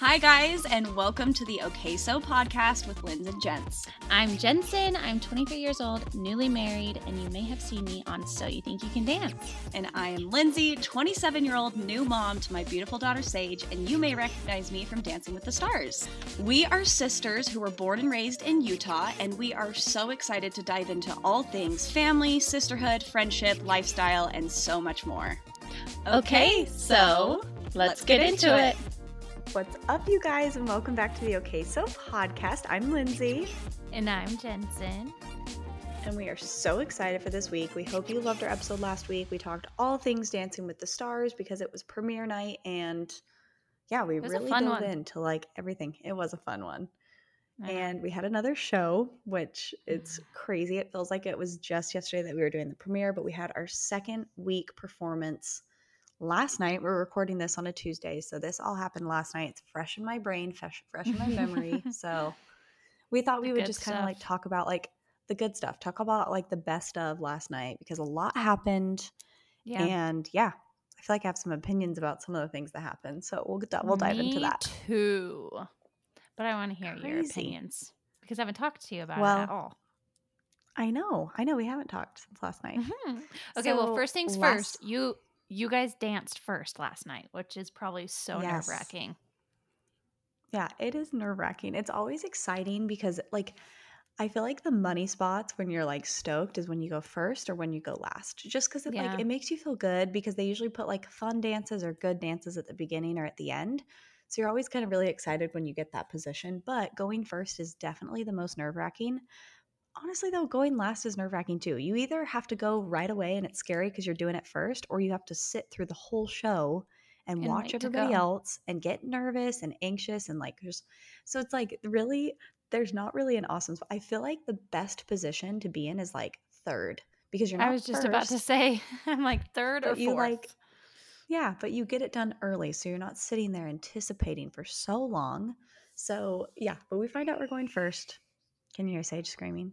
Hi, guys, and welcome to the OK So podcast with Linz and Jens. I'm Jensen. I'm 23 years old, newly married, and you may have seen me on So You Think You Can Dance. And I am Lindsay, 27 year old new mom to my beautiful daughter Sage, and you may recognize me from Dancing with the Stars. We are sisters who were born and raised in Utah, and we are so excited to dive into all things family, sisterhood, friendship, lifestyle, and so much more. Okay, so let's, get, into it. What's up, you guys, and welcome back to the OK So podcast. I'm Lindsay. And I'm Jensen. And we are so excited for this week. We hope you loved our episode last week. We talked all things Dancing with the Stars because it was premiere night. And yeah, we really dove one. into like everything. It was a fun one. Uh-huh. And we had another show, which it's crazy. It feels like it was just yesterday that we were doing the premiere, but we had our second week performance last night. We're recording this on a Tuesday, so this all happened last night. It's fresh in my brain, fresh, fresh in my memory. so we thought we the would just kind of like talk about like the good stuff, talk about like the best of last night because a lot happened. Yeah. And yeah, I feel like I have some opinions about some of the things that happened. So we'll get we'll dive Me into that too. But I want to hear Crazy. your opinions because I haven't talked to you about well, it at all. I know, I know. We haven't talked since last night. Mm-hmm. Okay, so well, first things last... first. You you guys danced first last night, which is probably so yes. nerve wracking. Yeah, it is nerve wracking. It's always exciting because, like, I feel like the money spots when you're like stoked is when you go first or when you go last. Just because it yeah. like it makes you feel good because they usually put like fun dances or good dances at the beginning or at the end. So you're always kind of really excited when you get that position. But going first is definitely the most nerve wracking honestly though going last is nerve-wracking too. You either have to go right away and it's scary because you're doing it first or you have to sit through the whole show and, and watch everybody else and get nervous and anxious and like just so it's like really there's not really an awesome spot. i feel like the best position to be in is like third because you're not i was just about to say i'm like third or fourth you like yeah but you get it done early so you're not sitting there anticipating for so long. So yeah but we find out we're going first. Can you hear sage screaming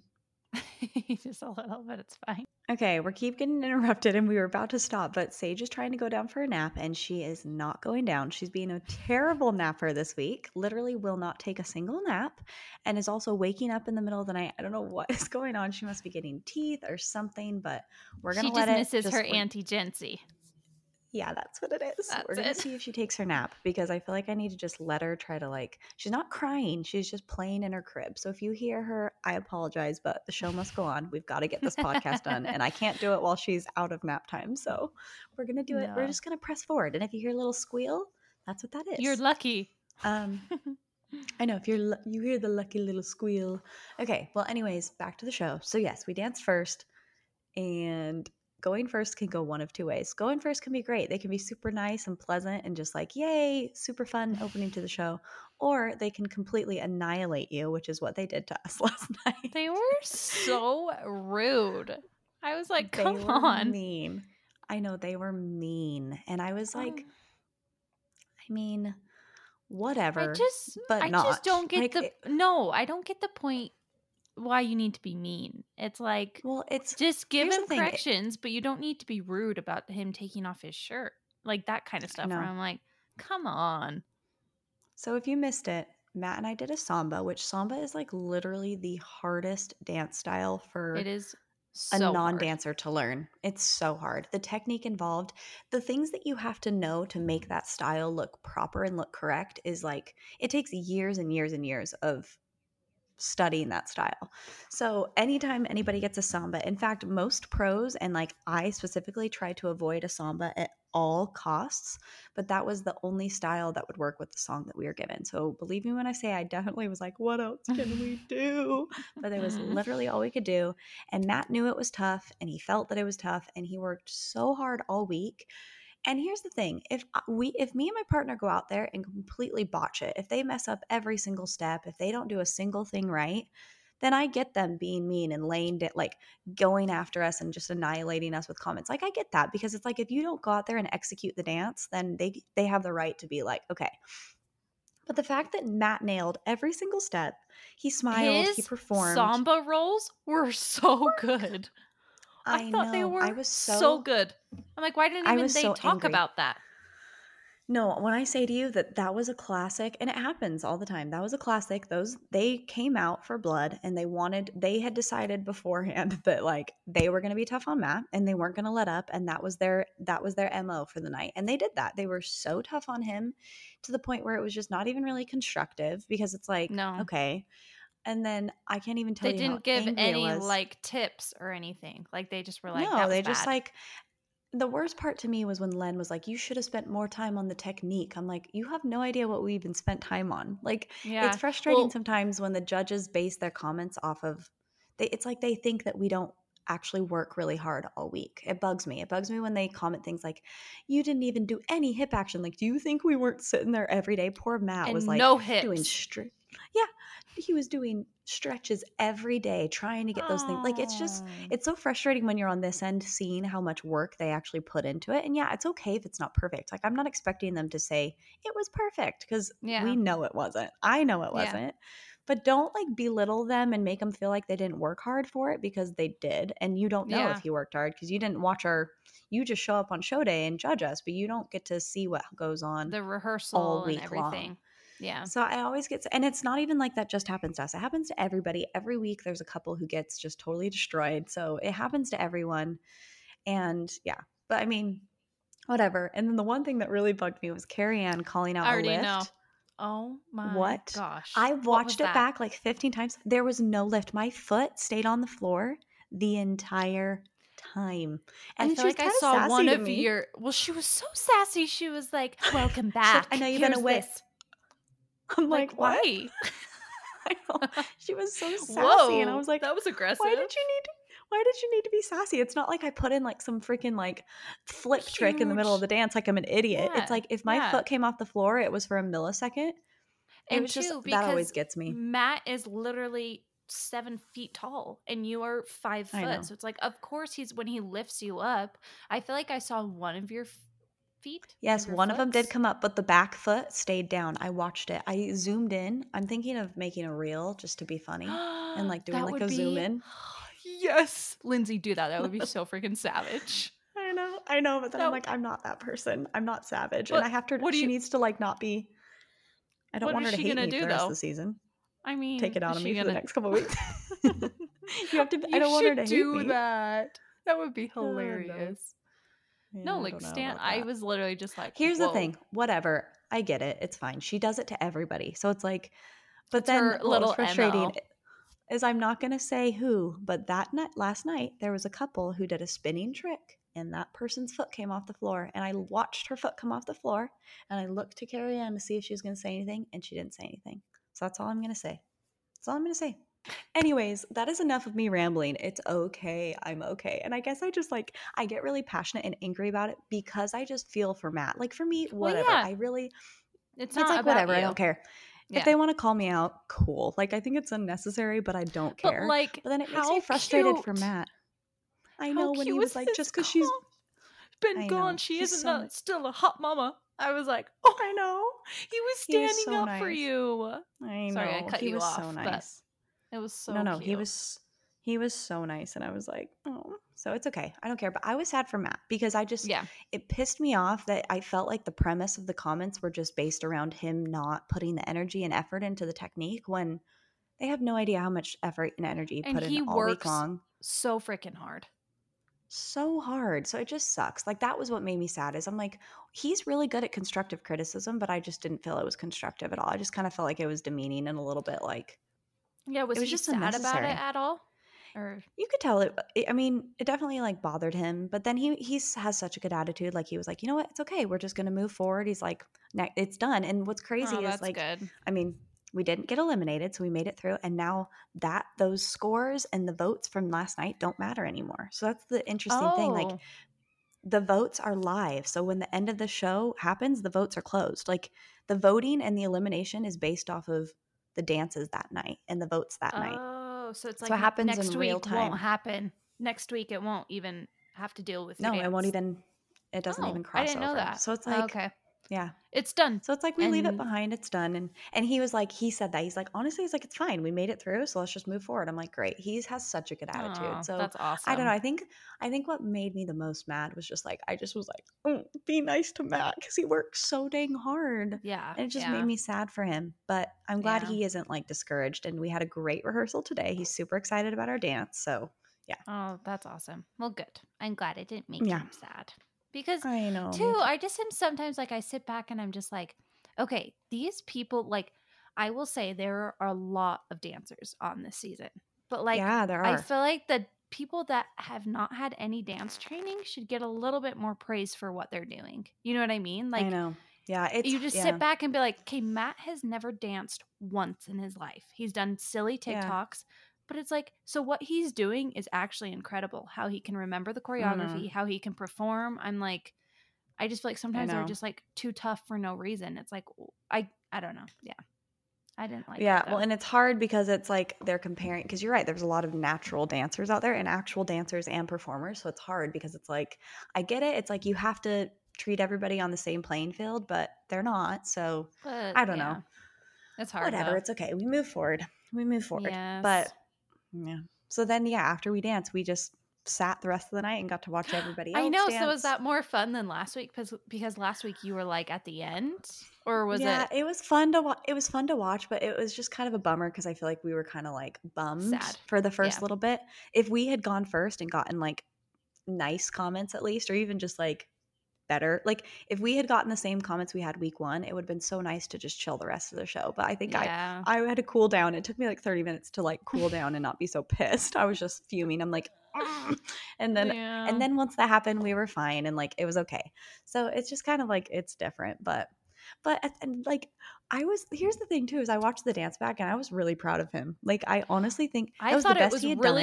just a little, but it's fine. Okay, we're keep getting interrupted and we were about to stop, but Sage is trying to go down for a nap and she is not going down. She's being a terrible napper this week. Literally will not take a single nap and is also waking up in the middle of the night. I don't know what is going on. She must be getting teeth or something, but we're gonna she let just it. Misses her Auntie Jency. Yeah, that's what it is. That's We're gonna see if she takes her nap because I feel like I need to just let her try to like. She's not crying; she's just playing in her crib. So if you hear her, I apologize, but the show must go on. We've got to get this podcast done, and I can't do it while she's out of nap time. So we're gonna do it. We're just gonna press forward, and if you hear a little squeal, that's what that is. You're lucky. Um, I know if you're you hear the lucky little squeal. Okay. Well, anyways, back to the show. So yes, we danced first, and going first can go one of two ways. Going first can be great. They can be super nice and pleasant and just like, yay, super fun opening to the show. Or they can completely annihilate you, which is what they did to us last night. They were so rude. I was like, come they on. Mean. I know they were mean. And I was like, oh. I mean, whatever. I just but I not. just don't get like, the it, no, I don't get the point why you need to be mean. It's like, well, it's just give him corrections, but you don't need to be rude about him taking off his shirt, like that kind of stuff. No. Where I'm like, come on. So if you missed it, Matt and I did a samba, which samba is like literally the hardest dance style for it is so a non-dancer to learn. It's so hard. The technique involved, the things that you have to know to make that style look proper and look correct is like it takes years and years and years of studying that style. So anytime anybody gets a samba, in fact, most pros and like I specifically try to avoid a samba at all costs, but that was the only style that would work with the song that we were given. So believe me when I say I definitely was like, what else can we do? But it was literally all we could do. And Matt knew it was tough and he felt that it was tough and he worked so hard all week and here's the thing: if we, if me and my partner go out there and completely botch it, if they mess up every single step, if they don't do a single thing right, then I get them being mean and laying it, like going after us and just annihilating us with comments. Like I get that because it's like if you don't go out there and execute the dance, then they they have the right to be like, okay. But the fact that Matt nailed every single step, he smiled, His he performed. Samba rolls were so good. I, I thought know. they were I was so, so good. I'm like, why didn't even they so talk angry. about that? No, when I say to you that that was a classic, and it happens all the time. That was a classic. Those they came out for blood, and they wanted. They had decided beforehand that like they were going to be tough on Matt, and they weren't going to let up, and that was their that was their mo for the night, and they did that. They were so tough on him to the point where it was just not even really constructive because it's like, No. okay, and then I can't even tell They you They didn't give any like tips or anything. Like they just were like, no, they just like the worst part to me was when Len was like, "You should have spent more time on the technique." I'm like, "You have no idea what we even spent time on." Like, yeah. it's frustrating Well- sometimes when the judges base their comments off of. They, it's like they think that we don't actually work really hard all week. It bugs me. It bugs me when they comment things like, "You didn't even do any hip action." Like, do you think we weren't sitting there every day? Poor Matt and was like no hips. doing stri- Yeah, he was doing stretches every day trying to get those things. Like, it's just it's so frustrating when you're on this end seeing how much work they actually put into it. And yeah, it's okay if it's not perfect. Like I'm not expecting them to say it was perfect because Yeah. we know it wasn't. I know it wasn't. But don't like belittle them and make them feel like they didn't work hard for it because they did. And you don't know Yeah. if you worked hard because you didn't watch our you just show up on show day and judge us, but you don't get to see what goes on. the rehearsal and week long. everything. Yeah. So I always get, and it's not even like that just happens to us. It happens to everybody. Every week there's a couple who gets just totally destroyed. So it happens to everyone. And yeah, but I mean, whatever. And then the one thing that really bugged me was Carrie Ann calling out I already a lift. know. Oh my What? gosh. I watched it that? back like 15 times. There was no lift. My foot stayed on the floor the entire time. I And feel she like I saw one of your. Well, she was so sassy. She was like, "Welcome back. I know you've been Here's away. this." I'm like, what? why? I know. She was so sassy. Whoa, and I was like, that was aggressive. why did you need to why did you need to be sassy it's not like i put in like some freaking like flip trick in the middle of the dance like i'm an idiot Yeah, it's like if my yeah. foot came off the floor it was for a millisecond it And was just that always gets me Matt is literally seven feet tall, and you are five foot. So it's like, of course, he's when he lifts you up. I feel like I saw one of your feet. yes one of them did come up but the back foot stayed down i watched it i zoomed in i'm thinking of making a reel just to be funny and like doing like a zoom in Yes, Lindsay, do that. That would be so freaking savage. i know i know but then That- i'm like i'm not that person i'm not savage What- and i have to what do she you- needs to like not be i don't What want her to hate gonna me do, for the rest of the season I mean, take it out she me for the next couple weeks you have to i You don't want her to do that. That would be Oh, no. hilarious. Yeah, no, like don't Stan, I was literally just like, Here's the thing. Whatever. I get it. It's fine. She does it to everybody. So it's like, but It's then little frustrating MO. is I'm not to say who, but that night, last night, there was a couple who did a spinning trick and that person's foot came off the floor. And I watched her foot come off the floor and I looked to Carrie Ann to see if she was to say anything and she didn't say anything. So that's all I'm to say. That's all I'm to say. Anyways, that is enough of me rambling. It's okay. I'm okay. And I guess I just like, I get really passionate and angry about it because I just feel for Matt. Like for me, Well, whatever. yeah. I really, It's it's, not like whatever. I don't care. Yeah. If they want to call me out, cool. Like I think it's unnecessary, but I don't But care. like, But then it makes me frustrated for. Matt. I know when he was like, just because she's been gone. She isn't so still a hot mama. I was like, oh, I know, he was He was standing so up for you. I know. Sorry, I cut he you was off, so but nice. It was so no, no, he was, he was so nice, and I was like, oh, so it's okay. I don't care. But I was sad for Matt because I just, Yeah, it pissed me off that I felt like the premise of the comments were just based around him not putting the energy and effort into the technique when they have no idea how much effort and energy he And put he in all week works long. so freaking hard. so hard. So it just sucks. Like that was what made me sad is I'm like, he's really good at constructive criticism, but I just didn't feel it was constructive at all. I just kind of felt like it was demeaning and a little bit like Yeah, was, was he just sad about it at all? Or you could tell it. it- I mean, it definitely like bothered him, but then he he's has such a good attitude. Like he was like, you know what, it's okay. We're just gonna move forward. He's like, it's done. And what's crazy oh, is like, good. I mean, we didn't get eliminated, so we made it through. And now that those scores and the votes from last night don't matter anymore. So that's the interesting thing. Like Oh. the votes are live. So when the end of the show happens, the votes are closed. Like the voting and the elimination is based off of the dances that night and the votes that night. Oh, so it's So like it happens next real week time. won't happen. Next week it won't even have to deal with. No, your it won't even. It doesn't Oh, even cross I didn't know over. that. So it's Oh, like okay. Yeah. It's done. So it's like we leave it behind, it's done. And and he was like, he said that. He's like, honestly, he's like, it's fine. We made it through. So let's just move forward. I'm like, great. He has such a good attitude. Aw, so that's awesome. I don't know. I think I think what made me the most mad was just like I just was like, "Mm, be nice to Matt because he works so dang hard. Yeah. And it just yeah. made me sad for him. But I'm glad Yeah. he isn't like discouraged. And we had a great rehearsal today. He's super excited about our dance. So yeah. Oh, that's awesome. Well, good. I'm glad it didn't make Yeah. him sad. Because I know. too, I just am sometimes like I sit back and I'm just like, okay, these people like I will say there are a lot of dancers on this season. But like yeah, there are. I feel like the people that have not had any dance training should get a little bit more praise for what they're doing. You know what I mean? Like I know. Yeah, it's you just yeah. sit back and be like, okay, Matt has never danced once in his life. He's done silly Yeah. But it's like, so what he's doing is actually incredible. How he can remember the choreography, mm. how he can perform. I'm like, I just feel like sometimes they're just like too tough for no reason. It's like, I, I don't know. Yeah. I didn't like yeah, it, well, and it's hard because it's like they're comparing because you're right. There's a lot of natural dancers out there and actual dancers and performers. So it's hard because it's like I get it. It's like you have to treat everybody on the same playing field, but they're not. So But, I don't know. It's hard. whatever. though. It's okay. We move forward. We move forward. Yes. But yeah. So then yeah, after we danced, we just sat the rest of the night and got to watch everybody else. I know. So was that more fun than last week? Because because last week you were like at the end, or was it yeah, it? was fun to watch. It was fun to watch, but it was just kind of a bummer because I feel like we were kind of like bummed Sad. for the first Yeah. little bit. If we had gone first and gotten like nice comments at least, or even just like better, like if we had gotten the same comments we had week one, it would have been so nice to just chill the rest of the show. But I think I Yeah. I had to cool down. It took me like 30 minutes to like cool down and not be so pissed. I was just fuming. I'm like, "Mm." and then Yeah. and then once that happened, we were fine and like it was okay. So it's just kind of like it's different, but but and like I was here's the thing too is I watched the dance back and I was really proud of him. Like I honestly think I was thought it was really done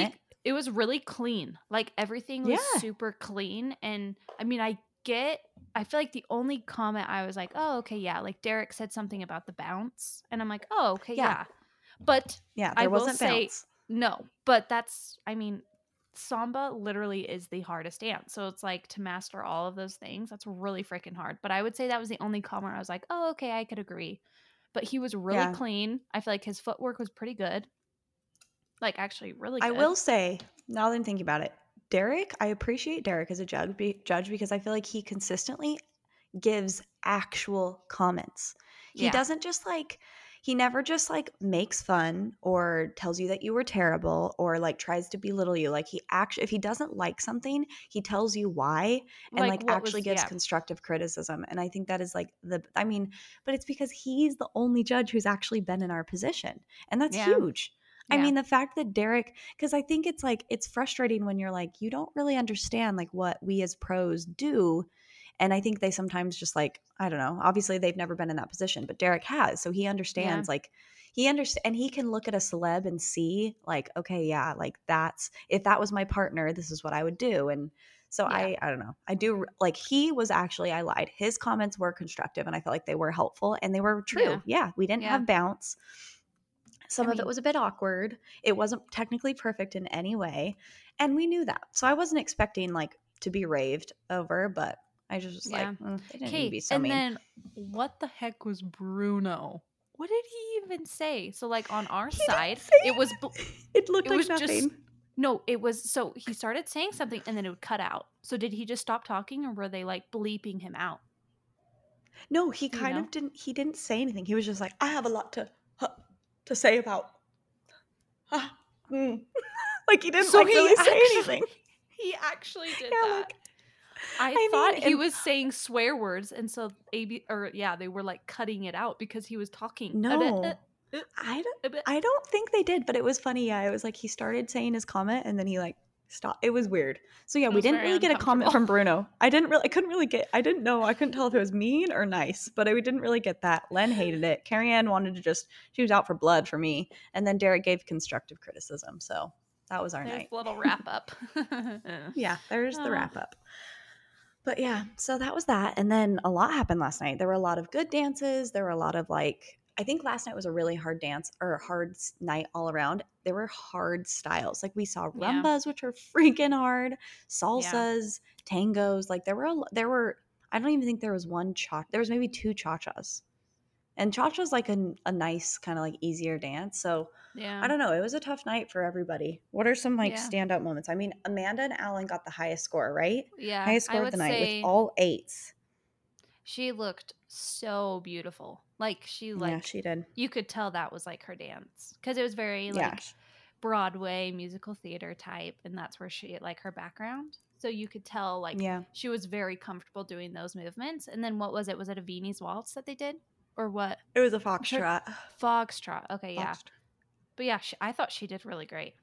it. was really clean. Like everything was Yeah. super clean. And I mean, I get. I feel like the only comment I was like, oh, okay, yeah. Like Derek said something about the bounce, and I'm like, oh, okay, Yeah. yeah. But Yeah, I will wasn't say- bounce. no, but that's. I mean. Samba literally is the hardest dance. So it's like to master all of those things, that's really freaking hard. But I would say that was the only comment I was like, oh, okay, I could agree. But he was really Yeah. clean. I feel like his footwork was pretty good. Like actually really good. I will say, now that I'm thinking about it, Derek, I appreciate Derek as a judge, be, judge because I feel like he consistently gives actual comments. He Yeah. doesn't just like he never just like makes fun or tells you that you were terrible or like tries to belittle you. Like he actually if he doesn't like something, he tells you why and like, what actually was- gives yeah. constructive criticism. And I think that is like the I mean, but it's because he's the only judge who's actually been in our position. And that's Yeah. huge. I Yeah. mean, the fact that Derek, because I think it's like, it's frustrating when you're like, you don't really understand like what we as pros do. And I think they sometimes just like, I don't know, obviously they've never been in that position, but Derek has. So he understands like, he understands and he can look at a celeb and see like, okay, yeah, like that's, if that was my partner, this is what I would do. And so Yeah. I, I don't know. I do like he was actually, I lied. His comments were constructive and I felt like they were helpful and they were true. Yeah. Yeah. we didn't Yeah. have bounce. Some I of it was a bit awkward. It wasn't technically perfect in any way. And we knew that. So I wasn't expecting like to be raved over, but I just was Yeah. like, mm, they didn't Okay, be so and mean. then what the heck was Bruno? What did he even say? So like on our He side, it was bl- it looked it like was just- nothing. no, it was so he started saying something and then it would cut out. So did he just stop talking or were they like bleeping him out? no, he do you kind know? of didn't. He didn't say anything. He was just like, I have a lot to to say about. ah, mm." like he didn't like really say anything. He actually did Yeah, that. like, I, I thought mean, he and- was saying swear words, and so AB or yeah, they were like cutting it out because he was talking. No. uh, uh, I don't. I don't think they did, but it was funny. Yeah, it was like he started saying his comment and then he like stopped. It was weird. So yeah, we didn't really get a comment from Bruno. I didn't really. I couldn't really get. I didn't know. I couldn't tell if it was mean or nice, but I we didn't really get that. Len hated it. Carrie Ann wanted to just. She was out for blood for me, and then Derek gave constructive criticism. So that was our There's night. little wrap up. Yeah, there's the Oh. wrap up. But yeah, so that was that. And then a lot happened last night. There were a lot of good dances. There were a lot of like, I think last night was a really hard dance or a hard night all around. There were hard styles. Like we saw Yeah. rumbas, which are freaking hard, salsas, tangos. Like there were, a, there were, I don't even think there was one cha. There was maybe two cha chas, and cha cha's like a, a nice kind of like easier dance. So Yeah. I don't know. It was a tough night for everybody. What are some like Yeah. standout moments? I mean, Amanda and Alan got the highest score, right? Yeah. highest score of the night with all eights. she looked so beautiful. Like she like yeah, she did. you could tell that was like her dance because it was very like yeah, Broadway musical theater type, and that's where she like her background. So you could tell like yeah. she was very comfortable doing those movements. And then what was it? Was it a Viennese waltz that they did, or what? It was a foxtrot. Foxtrot. Okay, yeah. Foxtrot. But yeah, she, I thought she did really great.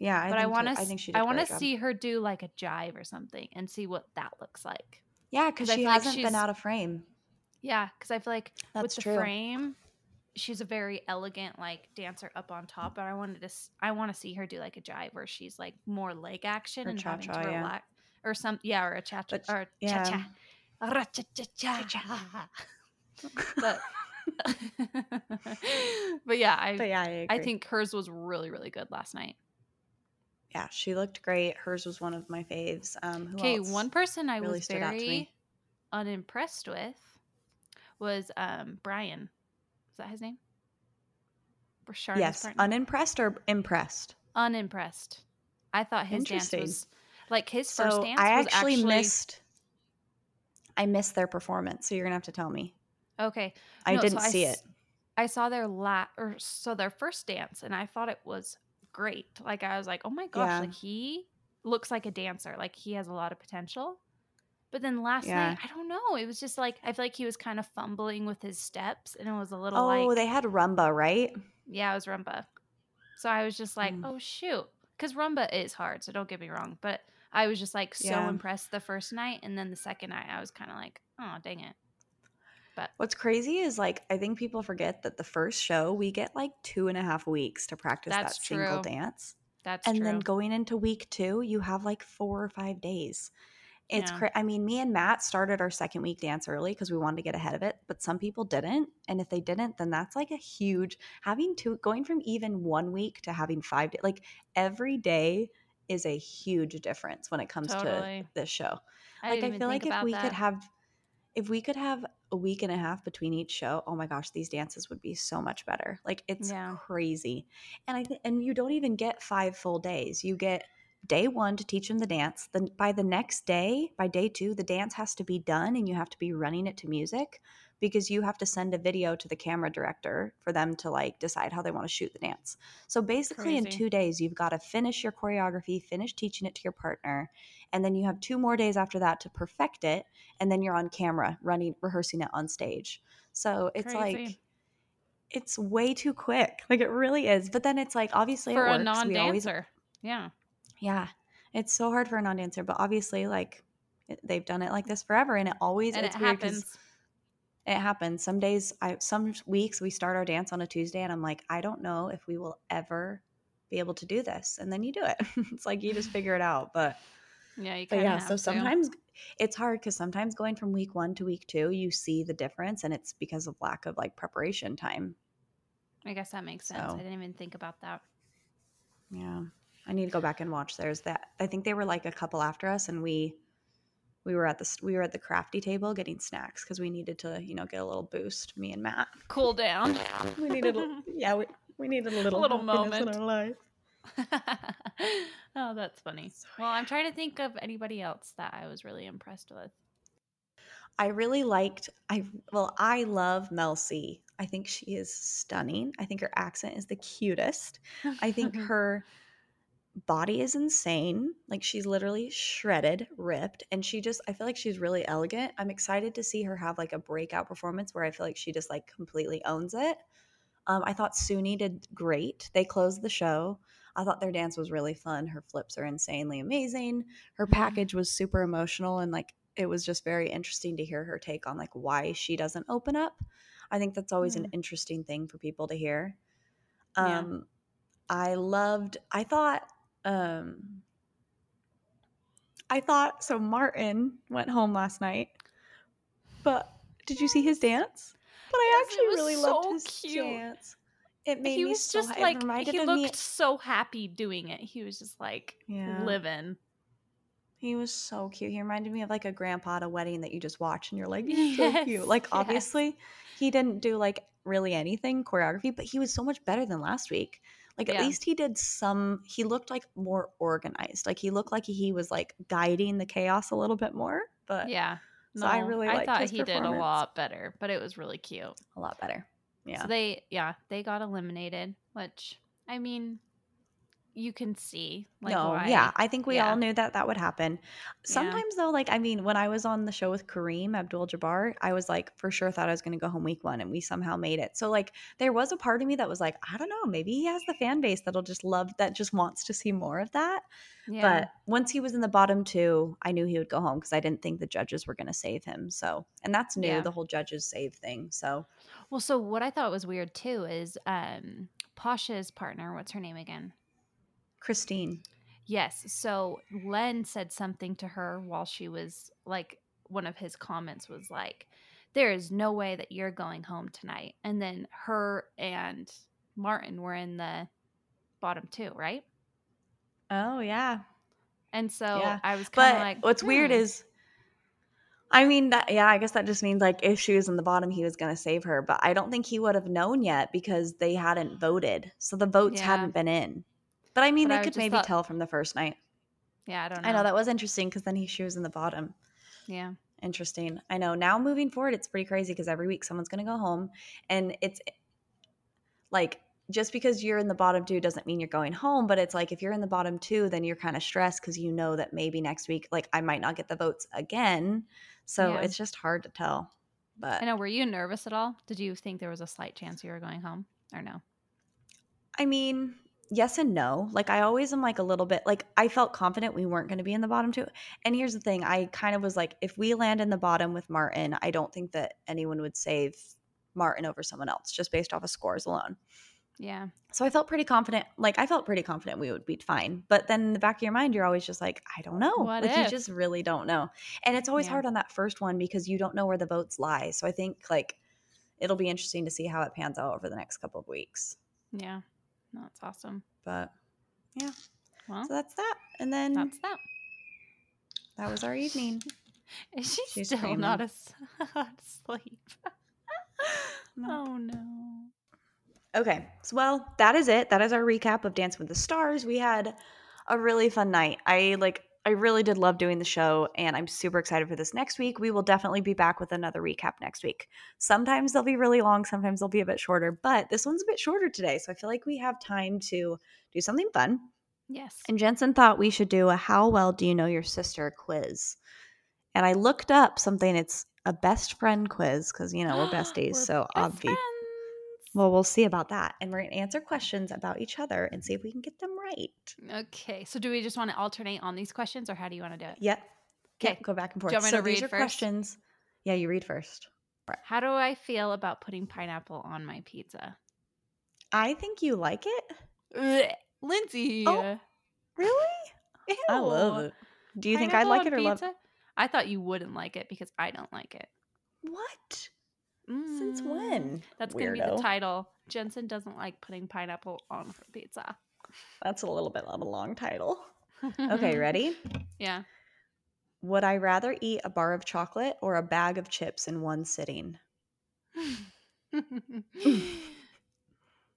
Yeah, I but I want to. I think she. Did I want to see her do like a jive or something and see what that looks like. Yeah, because she hasn't been out of frame. Yeah, because I feel like That's with the true. frame, she's a very elegant like dancer up on top. But I wanted to, s- I want to see her do like a jive where she's like more leg action Or and having to yeah. relax, or some yeah, or a cha cha or cha cha, but but yeah, I But yeah, I, I think hers was really really good last night. yeah, she looked great. Hers was one of my faves. Um, Okay, one person I really was stood out to very unimpressed with was um Brian. Is that his name? Rashard's Yes, partner? unimpressed or impressed. unimpressed. I thought his dance was like his first So dance I was actually, actually missed. I missed their performance, so you're gonna have to tell me. okay. I No, didn't see s- it. I saw their la or so their first dance, and I thought it was great. Like I was like, oh my gosh, Yeah. like he looks like a dancer. Like he has a lot of potential. But then last Yeah. night, I don't know. It was just like I feel like he was kind of fumbling with his steps, and it was a little Oh, like they had rumba, right? yeah, it was rumba. So I was just like, Mm. oh shoot, because rumba is hard. So don't get me wrong, but I was just like so Yeah. impressed the first night, and then the second night, I was kind of like, oh dang it. But what's crazy is like I think people forget that the first show we get like two and a half weeks to practice that single dance, That's true and true. then going into week two, you have like four or five days. It's Yeah. cra- I mean, me and Matt started our second week dance early because we wanted to get ahead of it, but some people didn't, and if they didn't, then that's like a huge having to going from even one week to having five days. Like every day is a huge difference when it comes Totally. to this show. I like I feel like if we that. could have if we could have a week and a half between each show oh my gosh these dances would be so much better like it's Yeah. crazy and i th- and you don't even get five full days you get day one to teach them the dance then by the next day by day two the dance has to be done and you have to be running it to music because you have to send a video to the camera director for them to like decide how they want to shoot the dance so basically in two days you've got to finish your choreography finish teaching it to your partner and then you have two more days after that to perfect it and then you're on camera running rehearsing it on stage so it's like it's way too quick like it really is but then it's like obviously for a works. We non-dancer. Yeah. Yeah it's so hard for a non-dancer but obviously like it- they've done it like this forever and it always And it's it happens. it happens some days i some weeks we start our dance on a tuesday and i'm like i don't know if we will ever be able to do this and then you do it it's like you just figure it out but Yeah, you but kind of yeah so to. sometimes it's hard because sometimes going from week one to week two you see the difference and it's because of lack of like preparation time I guess that makes sense. So- I didn't even think about that. yeah i need to go back and watch theirs that i think they were like a couple after us and we we were at the we were at the crafty table getting snacks because we needed to you know get a little boost me and matt Cool down. we needed yeah we, we needed a little little happiness in our life oh, that's funny. Well, I'm trying to think of anybody else that I was really impressed with. I really liked I well I love Mel C. I think she is stunning. I think her accent is the cutest. I think her body is insane. Like she's literally shredded, ripped, and she just I feel like she's really elegant. I'm excited to see her have like a breakout performance where I feel like she just like completely owns it. Um, I thought Suni did great. They closed the show. I thought their dance was really fun. Her flips are insanely amazing. Her Mhm. package was super emotional and like it was just very interesting to hear her take on like why she doesn't open up. I think that's always an Mm. interesting thing for people to hear. Yeah. Um I loved I thought um I thought so Martin went home last night. But did you see his dance? But I Yes, actually really so loved his cute. dance. It made he me was so just ha- like he looked me so happy doing it. He was just like Yeah. living. He was so cute. He reminded me of like a grandpa at a wedding that you just watch and you're like, he's so cute. Like yes. obviously he didn't do like really anything choreography, but he was so much better than last week. Like at Yeah. least he did some he looked like more organized. Like he looked like he was like guiding the chaos a little bit more, but Yeah. So I really I thought he did a lot better, but it was really cute. a lot better. Yeah. So they, yeah, they got eliminated, which I mean, you can see. Like, no, why. yeah, I think we yeah. all knew that that would happen. Yeah. Sometimes though, like I mean, when I was on the show with Kareem Abdul-Jabbar, I was like for sure thought I was going to go home week one, and we somehow made it. So like, there was a part of me that was like, I don't know, maybe he has the fan base that'll just love that, just wants to see more of that. yeah. But once he was in the bottom two, I knew he would go home because I didn't think the judges were going to save him. So, and that's new, Yeah. the whole judges save thing. So, well, so what I thought was weird too is um Pasha's partner. What's her name again? Christine, Yes. So Len said something to her while she was like, one of his comments was like, there is no way that you're going home tonight. And then her and Martin were in the bottom two, right? oh yeah, And so Yeah. I was kind of like, what's weird hmm. is, I mean, that yeah, I guess that just means like if she was in the bottom, he was going to save her. But I don't think he would have known yet because they hadn't voted, so the votes Yeah. hadn't been in. But I mean, But they I could maybe thought- tell from the first night. yeah, I don't know. I know that was interesting because then he she was in the bottom. Yeah. Interesting. I know. Now moving forward, it's pretty crazy because every week someone's going to go home, and it's like just because you're in the bottom two doesn't mean you're going home. But it's like if you're in the bottom two, then you're kind of stressed because you know that maybe next week, like I might not get the votes again. So Yeah. it's just hard to tell. But I know. Were you nervous at all? Did you think there was a slight chance you were going home or no? I mean, yes and no. Like I always am like a little bit like I felt confident we weren't going to be in the bottom two. And here's the thing, I kind of was like if we land in the bottom with Martin, I don't think that anyone would save Martin over someone else just based off of scores alone. Yeah. So I felt pretty confident. Like I felt pretty confident we would be fine. But then in the back of your mind, you're always just like, I don't know. What like you just really don't know. And it's always Yeah. hard on that first one because you don't know where the votes lie. So I think like it'll be interesting to see how it pans out over the next couple of weeks. Yeah. No, that's awesome. But yeah. Well, So that's that. And then that's that. that was our evening. Is she She's still not screaming. as- asleep? No. Oh no. Okay. So, well, that is it. That is our recap of Dance with the Stars. We had a really fun night. I like I really did love doing the show and I'm super excited for this next week. We will definitely be back with another recap next week. Sometimes they'll be really long, sometimes they'll be a bit shorter, but this one's a bit shorter today. So I feel like we have time to do something fun. Yes. And Jensen thought we should do a how well do you know your sister quiz. And I looked up something it's a best friend quiz because you know we're besties, We're so best obvious. Well, we'll see about that. And we're going to answer questions about each other and see if we can get them right. Okay. So do we just want to alternate on these questions or how do you want to do it? Yep. Okay. Yep. Go back and forth. you want me so to these read are first? questions. Yeah, you read first. How do I feel about putting pineapple on my pizza? I think you like it. Ugh. Lindsay. Oh, Really? I love it. Do you think I'd like it or love it? I thought you wouldn't like it because I don't like it. What? Since Mm, when? That's gonna be the title. Jensen doesn't like putting pineapple on her pizza. That's a little bit of a long title. Okay, ready? Yeah. Would I rather eat a bar of chocolate or a bag of chips in one sitting?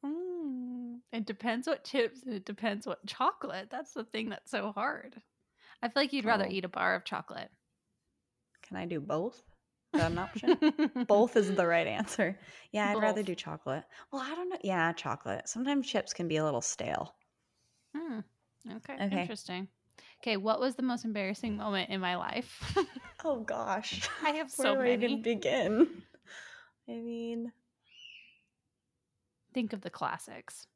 Mm, it depends what chips and it depends what chocolate. That's the thing that's so hard. I feel like you'd rather Oh. eat a bar of chocolate. Can I do both? Is that an option? both is the right answer. Yeah, I'd rather do chocolate. Well, I don't know. Yeah, chocolate. Sometimes chips can be a little stale. Hmm. Okay, Okay. Interesting. Okay, what was the most embarrassing moment in my life? Oh gosh. I have so Where so do I many. even begin? I mean, Think of the classics.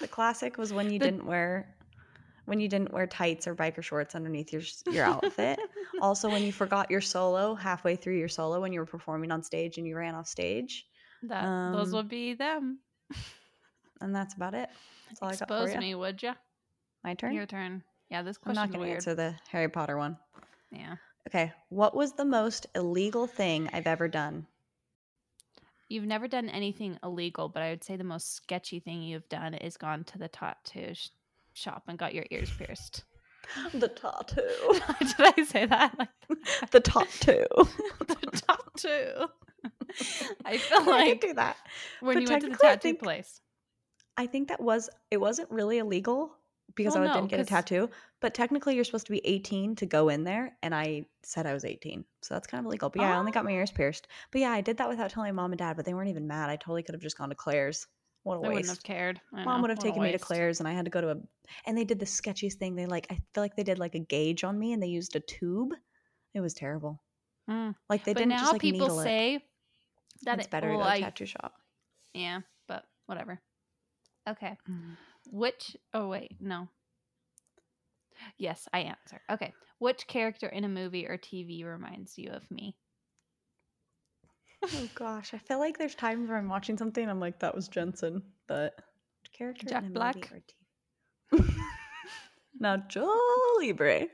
the classic was when you The- didn't wear when you didn't wear tights or biker shorts underneath your your outfit. Also, when you forgot your solo halfway through your solo when you were performing on stage and you ran off stage, that those Um, would be them. and that's about it. That's all I got for Expose you. me, would you? My turn. Your turn. Yeah, this question. I'm not going to answer the Harry Potter one. Yeah. Okay, what was the most illegal thing I've ever done? You've never done anything illegal, but I would say the most sketchy thing you've done is gone to the tattoo sh- shop and got your ears pierced. The tattoo. Did I say that? Like the tattoo. the top two. I feel like I do that. when but you went to the tattoo think- place. I think that was it wasn't really illegal because Well, I no, didn't get a tattoo. But technically you're supposed to be 18 to go in there and I said I was 18. So that's kind of illegal. But yeah, I only oh. got my ears pierced. But yeah, I did that without telling my mom and dad, but they weren't even mad. I totally could have just gone to Claire's. What a I wouldn't waste. have cared. Mom know, would have what taken me to. Claire's and I had to go to a and they did the sketchiest thing. They like I feel like they did like a gauge on me and they used a tube. It was terrible. Mm. Like they but didn't now just like people needle it. say that it's it, better well, to go to I- a tattoo shop. Yeah, but whatever. Okay. Which oh wait, no. Yes, I answer. Okay. Which character in a movie or TV reminds you of me? Oh gosh, I feel like there's times where I'm watching something and I'm like, that was Jensen, but character Jack Black? movie or TV. now, Jolie Bray.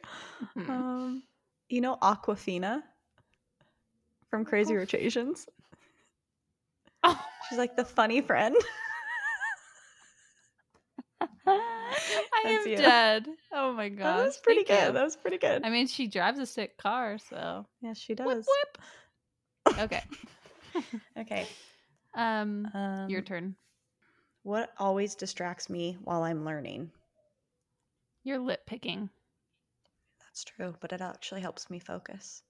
Hmm. Um, you know Awkwafina from Crazy Aquaf- Rich Asians? Oh, She's like the funny friend. I That's am you. dead. Oh my gosh. that was pretty thank good. you. That was pretty good. I mean, she drives a sick car, so yes, she whip does. whip. Okay. Okay. Um, Um, your turn. What always distracts me while I'm learning? You're lip picking. That's true, but it actually helps me focus.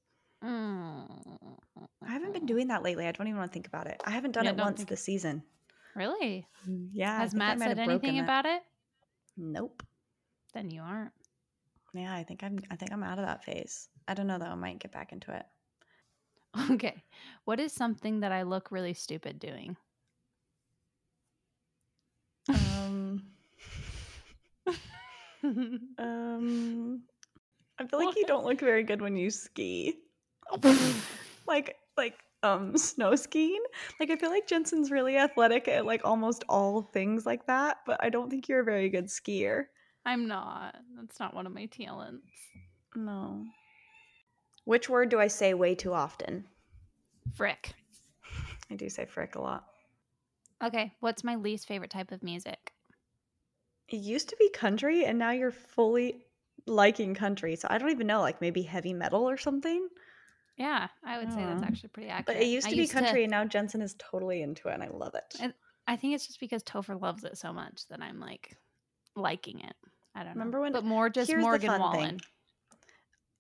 Mm. I haven't been doing that lately. I don't even want to think about it. I haven't done Yeah, it once think- this season. Really? Yeah. Has Matt said anything it. about it? Nope. Then you aren't. Yeah, I think I'm. I think I'm out of that phase. I don't know though. I might get back into it. Okay. What is something that I look really stupid doing? Um. um. I feel like you don't look very good when you ski. like like um snow skiing. Like I feel like Jensen's really athletic at like almost all things like that, but I don't think you're a very good skier. I'm not. That's not one of my talents. No. Which word do I say way too often? Frick. I do say frick a lot. Okay. What's my least favorite type of music? It used to be country and now you're fully liking country. So I don't even know, like maybe heavy metal or something. Yeah, I would say that's hmm. actually pretty accurate. But it used I to be country and now Jensen is totally into it and I love it. And- I think it's just because Topher loves it so much that I'm like liking it. I don't know. Remember when- But more just Here's Morgan Wallen. thing.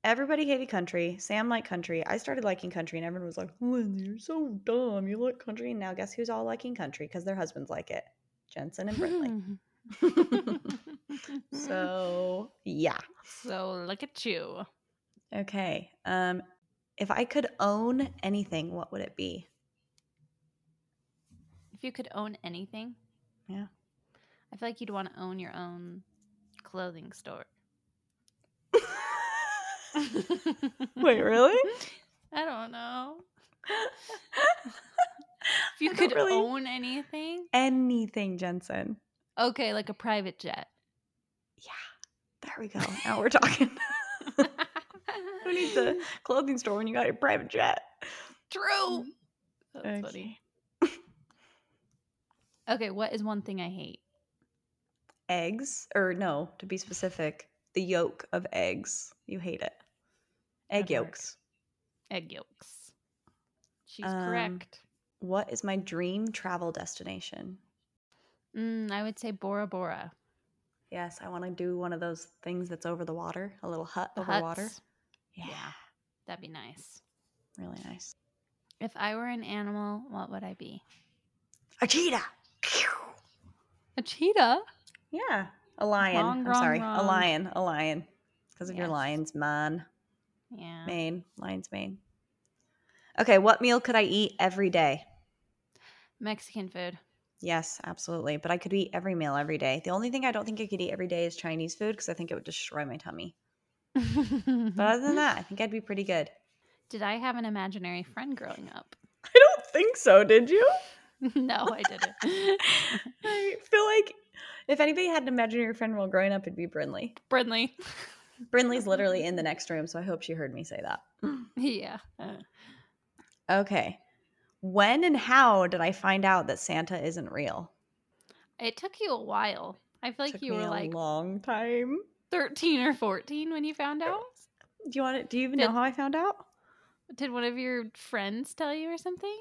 Everybody hated country. Sam liked country. I started liking country, and everyone was like, "Lindsay, you're so dumb. You like country." And now, guess who's all liking country because their husbands like it? Jensen and Brinley. so yeah. so look at you. Okay. Um, if I could own anything, what would it be? If you could own anything, Yeah. I feel like you'd want to own your own clothing store. Wait, really? I don't know. If you could really- own anything, anything, Jensen. okay, like a private jet. Yeah. There we go. Now we're talking. Who needs a clothing store when you got your private jet? True. Mm. That's funny. Okay, what is one thing I hate? eggs or no to be specific the yolk of eggs you hate it egg yolks Egg yolks. She's Um, correct. what is my dream travel destination Mm, I would say Bora Bora. yes i want to do one of those things that's over the water a little hut The over water yeah, Yeah. That'd be nice. really nice If I were an animal, what would I be? a cheetah A cheetah? yeah a lion Wrong, i'm wrong, sorry wrong. a lion a lion because of your lion's man Yeah. mane lion's mane okay what meal could i eat every day Mexican food. Yes, absolutely. But I could eat every meal every day. The only thing I don't think I could eat every day is Chinese food because I think it would destroy my tummy. But other than that, I think I'd be pretty good. Did I have an imaginary friend growing up? I don't think so. Did you? no, I didn't. I feel like if anybody had an imaginary friend while growing up, it'd be Brinley. Brinley. Brinley's literally in the next room, so I hope she heard me say that. yeah. Okay. When and how did I find out that Santa isn't real? It took you a while. I feel like Took you me were a like long time. 13 or 14 when you found out? Do you want to, do you even Did- know how I found out? Did one of your friends tell you or something?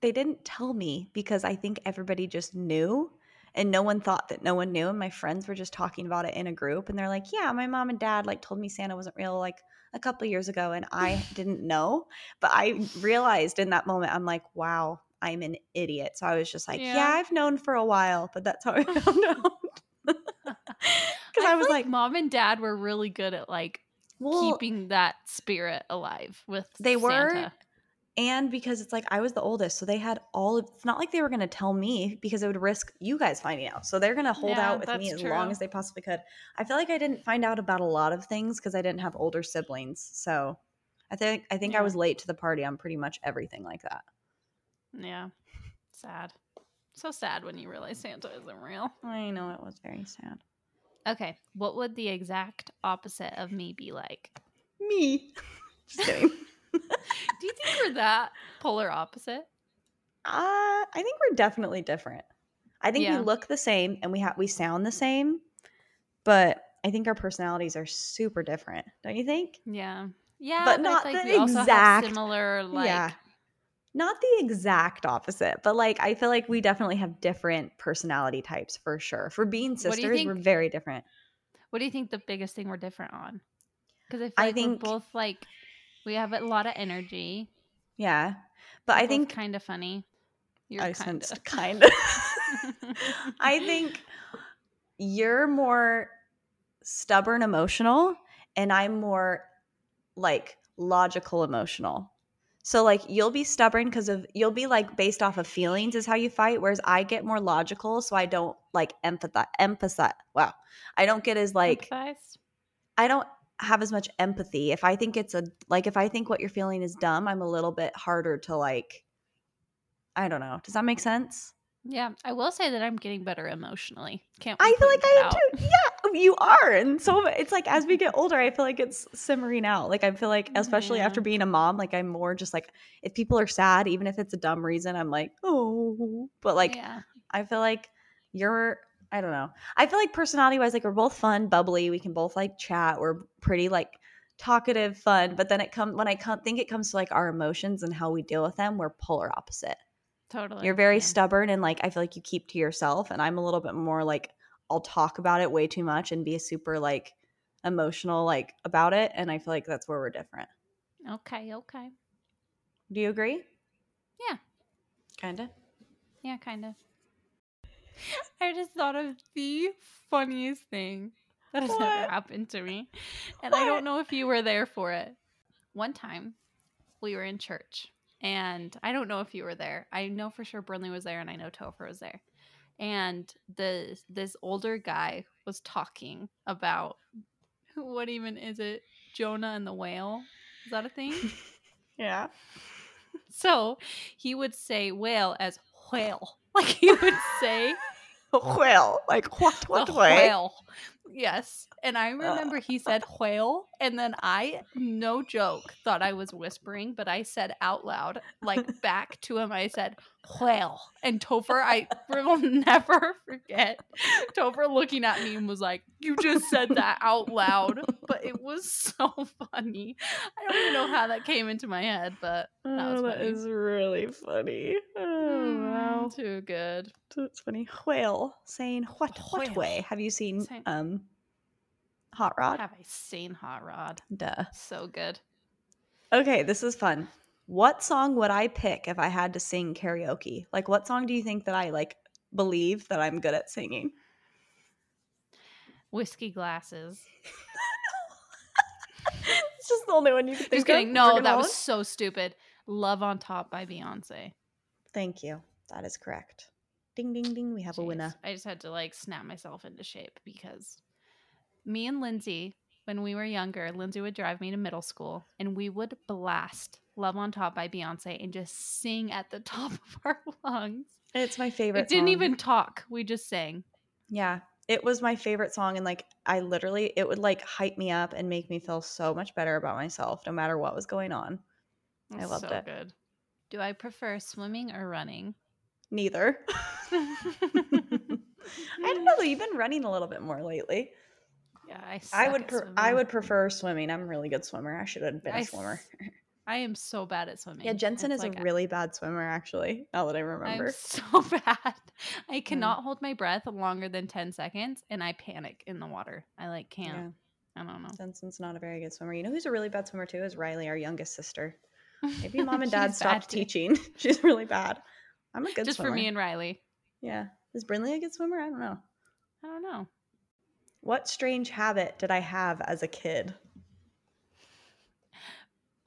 They didn't tell me because I think everybody just knew and no one thought that no one knew and my friends were just talking about it in a group and they're like, "Yeah, my mom and dad like told me Santa wasn't real like a couple years ago and I didn't know." But I realized in that moment I'm like, "Wow, I'm an idiot." So I was just like, "Yeah, Yeah. I've known for a while, but that's how I found out." Cuz I, feel was like like, mom and dad were really good at like "Well, keeping that spirit alive with They were, Santa. And because it's like I was the oldest, so they had all of it's not like they were going to tell me because it would risk you guys finding out. So they're going to hold Yeah, out with me as long as they possibly could. I feel like I didn't find out about a lot of things because I didn't have older siblings. So I think I think I was late to the party on pretty much everything like that. Yeah. Sad. So sad when you realize Santa isn't real. I know it was very sad. Okay. What would the exact opposite of me be like? Me. Just kidding. Do you think we're that polar opposite? Uh, I think we're definitely different. I think Yeah. we look the same and we have we sound the same, but I think our personalities are super different. Don't you think? Yeah. Yeah. But I not like the exact- similar like yeah. Not the exact opposite, but like I feel like we definitely have different personality types for sure. For being sisters, we're very different. what do you think the biggest thing we're different on? Because I feel I like think- we're both like we have a lot of energy. Yeah. But I think kind of funny. You're I kind sensed of kind of. I think you're more stubborn emotional and I'm more like logical emotional. So like you'll be stubborn because of you'll be like based off of feelings is how you fight, whereas I get more logical, so I don't like empathize empathize. Wow. I don't get as like Empathize? I don't have as much empathy. If I think it's a like if I think what you're feeling is dumb, I'm a little bit harder to like I don't know. Does that make sense? Yeah, I will say that I'm getting better emotionally. Can't I feel like I am too. Yeah, you are. And so it's like as we get older, I feel like it's simmering out. Like I feel like, especially Yeah. after being a mom, like I'm more just like if people are sad, even if it's a dumb reason, I'm like, oh. But like yeah, I feel like you're I don't know. I feel like personality wise, like we're both fun, bubbly. We can both like chat. We're pretty like talkative, fun. But then it comes when I come think it comes to like our emotions and how we deal with them, we're polar opposite. totally. You're very yeah. stubborn and like I feel like you keep to yourself, and I'm a little bit more like I'll talk about it way too much and be super like emotional like about it, and I feel like that's where we're different. Okay, okay. Do you agree? Yeah. Kinda. Yeah, kind of. I just thought of the funniest thing that has What? ever happened to me. And I don't know if you were there for it. One time we were in church and I don't know if you were there. I know for sure Brinley was there and I know Topher was there. And the this older guy was talking about what even is it? Jonah and the whale? Is that a thing? Yeah. So he would say whale as whale. Like he would say Well, like what? What way? whale. Yes. And I remember he said whale. And then I, no joke, thought I was whispering, but I said out loud, like back to him, I said whale. And Topher, I will never forget Topher looking at me and was like, You just said that out loud. But it was so funny. I don't even know how that came into my head, but that was Oh, that is really funny. Oh wow, Mm, too good. that's funny. Whale saying what? What Whale. way? Have you seen um, Hot Rod? Have I seen Hot Rod? Duh. So good. Okay, this is fun. What song would I pick if I had to sing karaoke? Like, what song do you think that I like believe that I'm good at singing? Whiskey glasses. it's just the only one you can think Just kidding. of. No, Morgan that was so stupid. Love on Top by Beyonce. Thank you. That is correct. Ding ding ding. We have a winner. I just had to like snap myself into shape because me and Lindsay, when we were younger, Lindsay would drive me to middle school and we would blast Love on Top by Beyonce and just sing at the top of our lungs. It's my favorite. It didn't song. even talk. We just sang. Yeah, it was my favorite song, and like I literally, it would like hype me up and make me feel so much better about myself, no matter what was going on. I loved so it. good. Do I prefer swimming or running? Neither. I don't know. You've been running a little bit more lately. Yeah, I. I would I would prefer swimming. I'm a really good swimmer. I should have been I a swimmer. I am so bad at swimming. Yeah, Jensen It's is like, a really bad swimmer actually. Now that I remember. I'm so bad. I cannot hold my breath longer than 10 seconds and I panic in the water. I like can't. I don't know. Jensen's not a very good swimmer. You know who's a really bad swimmer too? Is Riley, our youngest sister. Maybe mom and dad stopped too. teaching. She's really bad. I'm a good swimmer. Just swimmer. for me and Riley. yeah. Is Brinley a good swimmer? I don't know. I don't know. What strange habit did I have as a kid?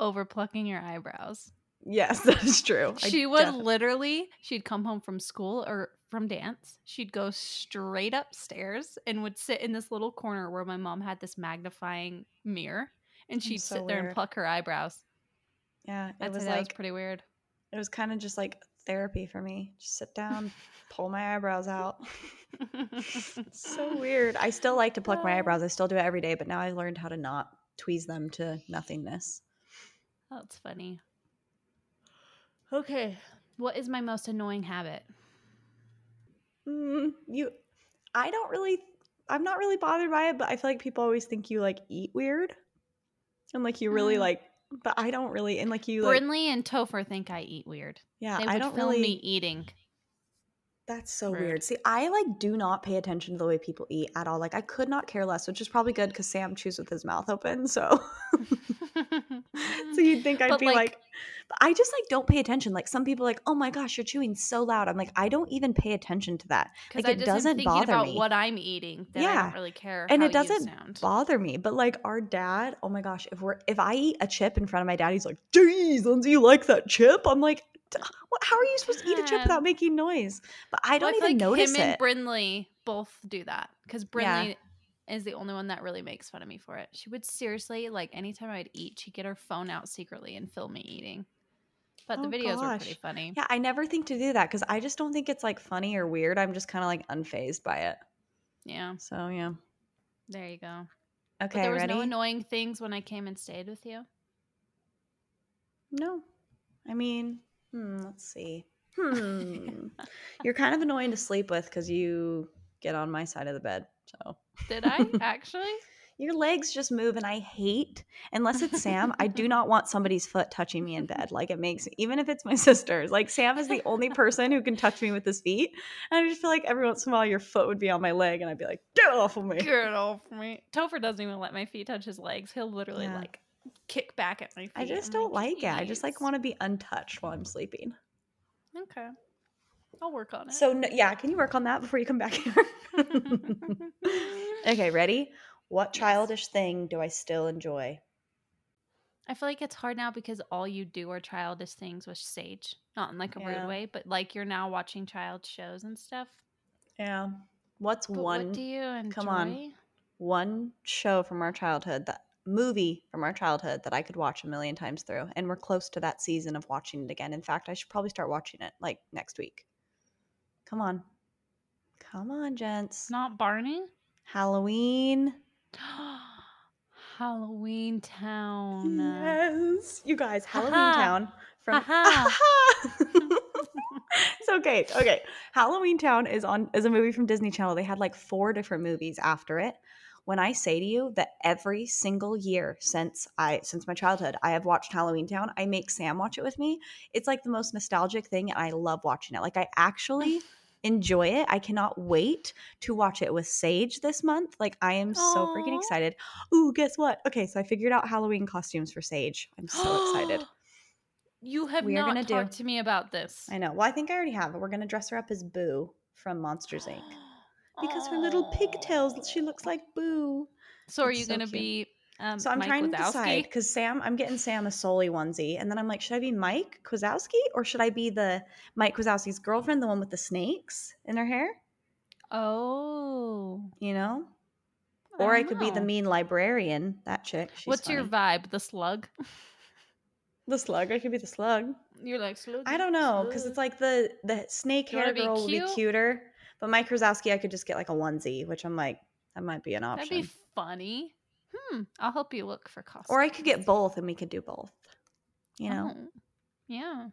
Over plucking your eyebrows. Yes, that is true. I she would defi- literally, she'd come home from school or from dance. She'd go straight upstairs and would sit in this little corner where my mom had this magnifying mirror and she'd so sit there and pluck her eyebrows. Yeah, it I'd was that was like pretty weird. it was kind of just like therapy for me. Just sit down, pull my eyebrows out. So weird. I still like to pluck my eyebrows. Uh. I still do it every day, but now I learned how to not tweeze them to nothingness. That's funny. Okay. What is my most annoying habit? Mm, you, I don't really, I'm not really bothered by it, but I feel like people always think you like eat weird, and like you really Mm. like. But I don't really, and like you like, Brinley and Topher think I eat weird. yeah, They I don't film really. me eating. That's so Rude. weird. See, I like do not pay attention to the way people eat at all. Like I could not care less, which is probably good because Sam chews with his mouth open. So, so you'd think I'd But, be like- like, but I just like don't pay attention. Like some people, are like, oh my gosh, you're chewing so loud. I'm like, I don't even pay attention to that. Like, I it doesn't bother about me. what I'm eating. Then I Yeah. don't really care. And it doesn't sound. bother me. But like our dad, oh my gosh, if we're if I eat a chip in front of my dad, he's like, "Geez, Lindsay, you like that chip?" I'm like, what, "How are you supposed to eat a chip without making noise?" But I don't feel even like notice him and it. Brinley both do that because Yeah. Is the only one that really makes fun of me for it. She would seriously like anytime I'd eat, she'd get her phone out secretly and film me eating. But the Oh, videos were pretty funny. yeah, I never think to do that because I just don't think it's like funny or weird. I'm just kind of like unfazed by it. Yeah, So yeah. there you go. Okay, but there was ready? no annoying things when I came and stayed with you. No. I mean, hmm, let's see. Hmm. You're kind of annoying to sleep with because you get on my side of the bed. So Did I actually? your legs just move, and I hate, unless it's Sam, I do not want somebody's foot touching me in bed. Like it makes, even if it's my sister's, like Sam is the only person who can touch me with his feet. And I just feel like every once in a while your foot would be on my leg, and I'd be like, get off of me. Get off me. Topher doesn't even let my feet touch his legs. He'll literally Yeah. like kick back at my feet. I just I'm don't like it. I just like want to be untouched while I'm sleeping. Okay. I'll work on it. So no, yeah, can you work on that before you come back here? okay, ready? What childish thing do I still enjoy? I feel like it's hard now because all you do are childish things with Sage. Not in like a Yeah. rude way, but like you're now watching child shows and stuff. Yeah. What's But one what do you enjoy? come on. one show from our childhood that movie from our childhood that I could watch a million times through and we're close to that season of watching it again. In fact, I should probably start watching it like next week. Come on. Come on, gents. Not Barney. Halloween. Halloween Town. Yes. You guys, Halloween Ha-ha. Town from. It's okay. Okay. Halloween Town is on is a movie from Disney Channel. They had like four different movies after it. When I say to you that every single year since I since my childhood, I have watched Halloween Town, I make Sam watch it with me. It's like the most nostalgic thing and I love watching it. Like I actually enjoy it. I cannot wait to watch it with Sage this month. Like I am so freaking excited. Ooh, guess what? Okay, so I figured out Halloween costumes for Sage. I'm so excited. You have We are not gonna do- talked to me about this. I know. Well, I think I already have it. We're gonna dress her up as Boo from Monsters Inc. Because her little pigtails, she looks like Boo. So are you so gonna cute. be? Um, So I'm Mike trying to decide because Sam, I'm getting Sam a Sulley onesie, and then I'm like, should I be Mike Wazowski or should I be the Mike Wazowski's girlfriend, the one with the snakes in her hair? Oh, You know, I or I could be the mean librarian. That chick. What's your vibe? The slug? the slug? I could be the slug. You're like slug. I don't know because it's like the the snake hair girl will be cute? cuter, but Mike Wazowski, I could just get like a onesie, which I'm like, that might be an option. that'd be funny. Hmm. I'll help you look for costumes. Or I could get both and we could do both. You know, Oh, yeah.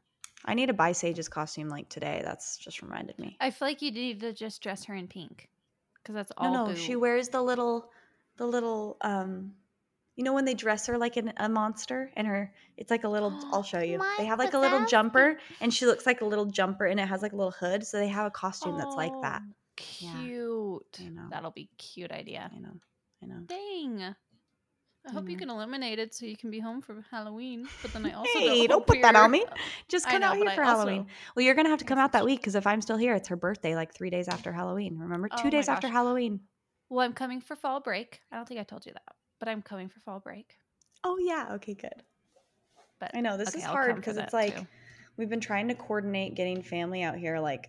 I need to buy Sage's costume like today. That's just reminded me. I feel like you need to just dress her in pink because that's No, all. no, boo. she wears the little the little um you know when they dress her like an, a monster and her it's like a little I'll show you. They have like a little jumper and she looks like a little jumper and it has like a little hood so they have a costume that's like oh, that. Oh, Yeah. Cute. Know. That'll be cute idea. I know. I know. Dang. I hope you can eliminate it so you can be home for Halloween. But then I also Hey, don't put that on me. Uh, Just come know, out here I for also- Halloween. Well, you're gonna have to come out that week because if I'm still here, it's her birthday, like three days after Halloween. Remember, Oh two my days after. Halloween. Well, I'm coming for fall break. I don't think I told you that, but I'm coming for fall break. Oh yeah. Okay. Good. But I know this okay, is I'll hard because it's like too. we've been trying to coordinate getting family out here. Like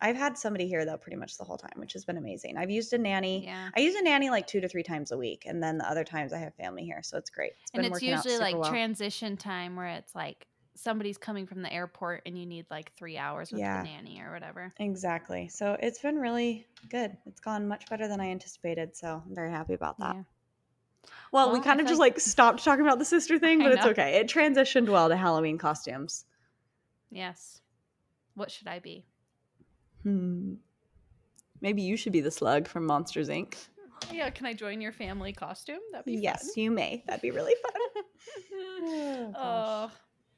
I've had somebody here though pretty much the whole time, which has been amazing. I've used a nanny. yeah. I use a nanny like two to three times a week, and then the other times I have family here, so it's great. It's been and it's usually like well. transition time where it's like somebody's coming from the airport and you need like three hours with Yeah. the nanny or whatever. Exactly. So it's been really good. It's gone much better than I anticipated. So I'm very happy about that. Yeah. Well, we Well, I kind of just like- like stopped talking about the sister thing, but it's okay. It transitioned well to Halloween costumes. Yes. What should I be? Hmm. Maybe you should be the slug from Monsters Inc. Yeah, can I join your family costume? That'd be fun. Yes, fun. you may. That'd be really fun. oh, gosh.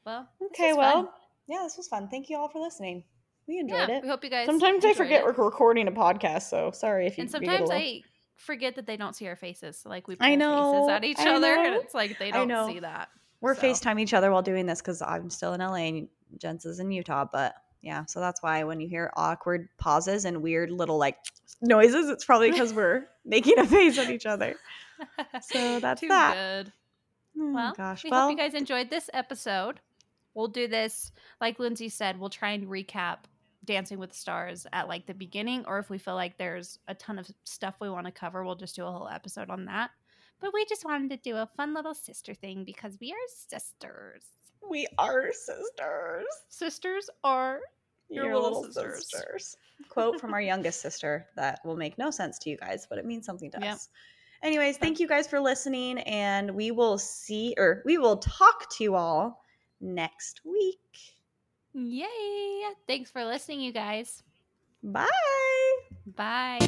well. okay, well, fun. yeah, this was fun. Thank you all for listening. We yeah, enjoyed it. we hope you guys. Sometimes I forget it. we're recording a podcast, so sorry if you. and you get a sometimes little- I forget that they don't see our faces. Like we I know, faces at each I other, and it's like they don't know. see that. We're so. FaceTime each other while doing this because I'm still in LA and Jens is in Utah. But yeah, so that's why when you hear awkward pauses and weird little like noises, it's probably because we're making a face at each other. So that's Too that. good. Oh, Well, gosh. we well, hope you guys enjoyed this episode. We'll do this, like Lindsay said, we'll try and recap Dancing with the Stars at like the beginning, or if we feel like there's a ton of stuff we want to cover, we'll just do a whole episode on that. But we just wanted to do a fun little sister thing because we are sisters. we are sisters. Sisters are Your Your little little sisters. sisters. Quote from our youngest sister that will make no sense to you guys, but it means something to Yep. us. Anyways, thank you guys for listening, and we will see or we will talk to you all next week. Yay! Thanks for listening, you guys. Bye. Bye.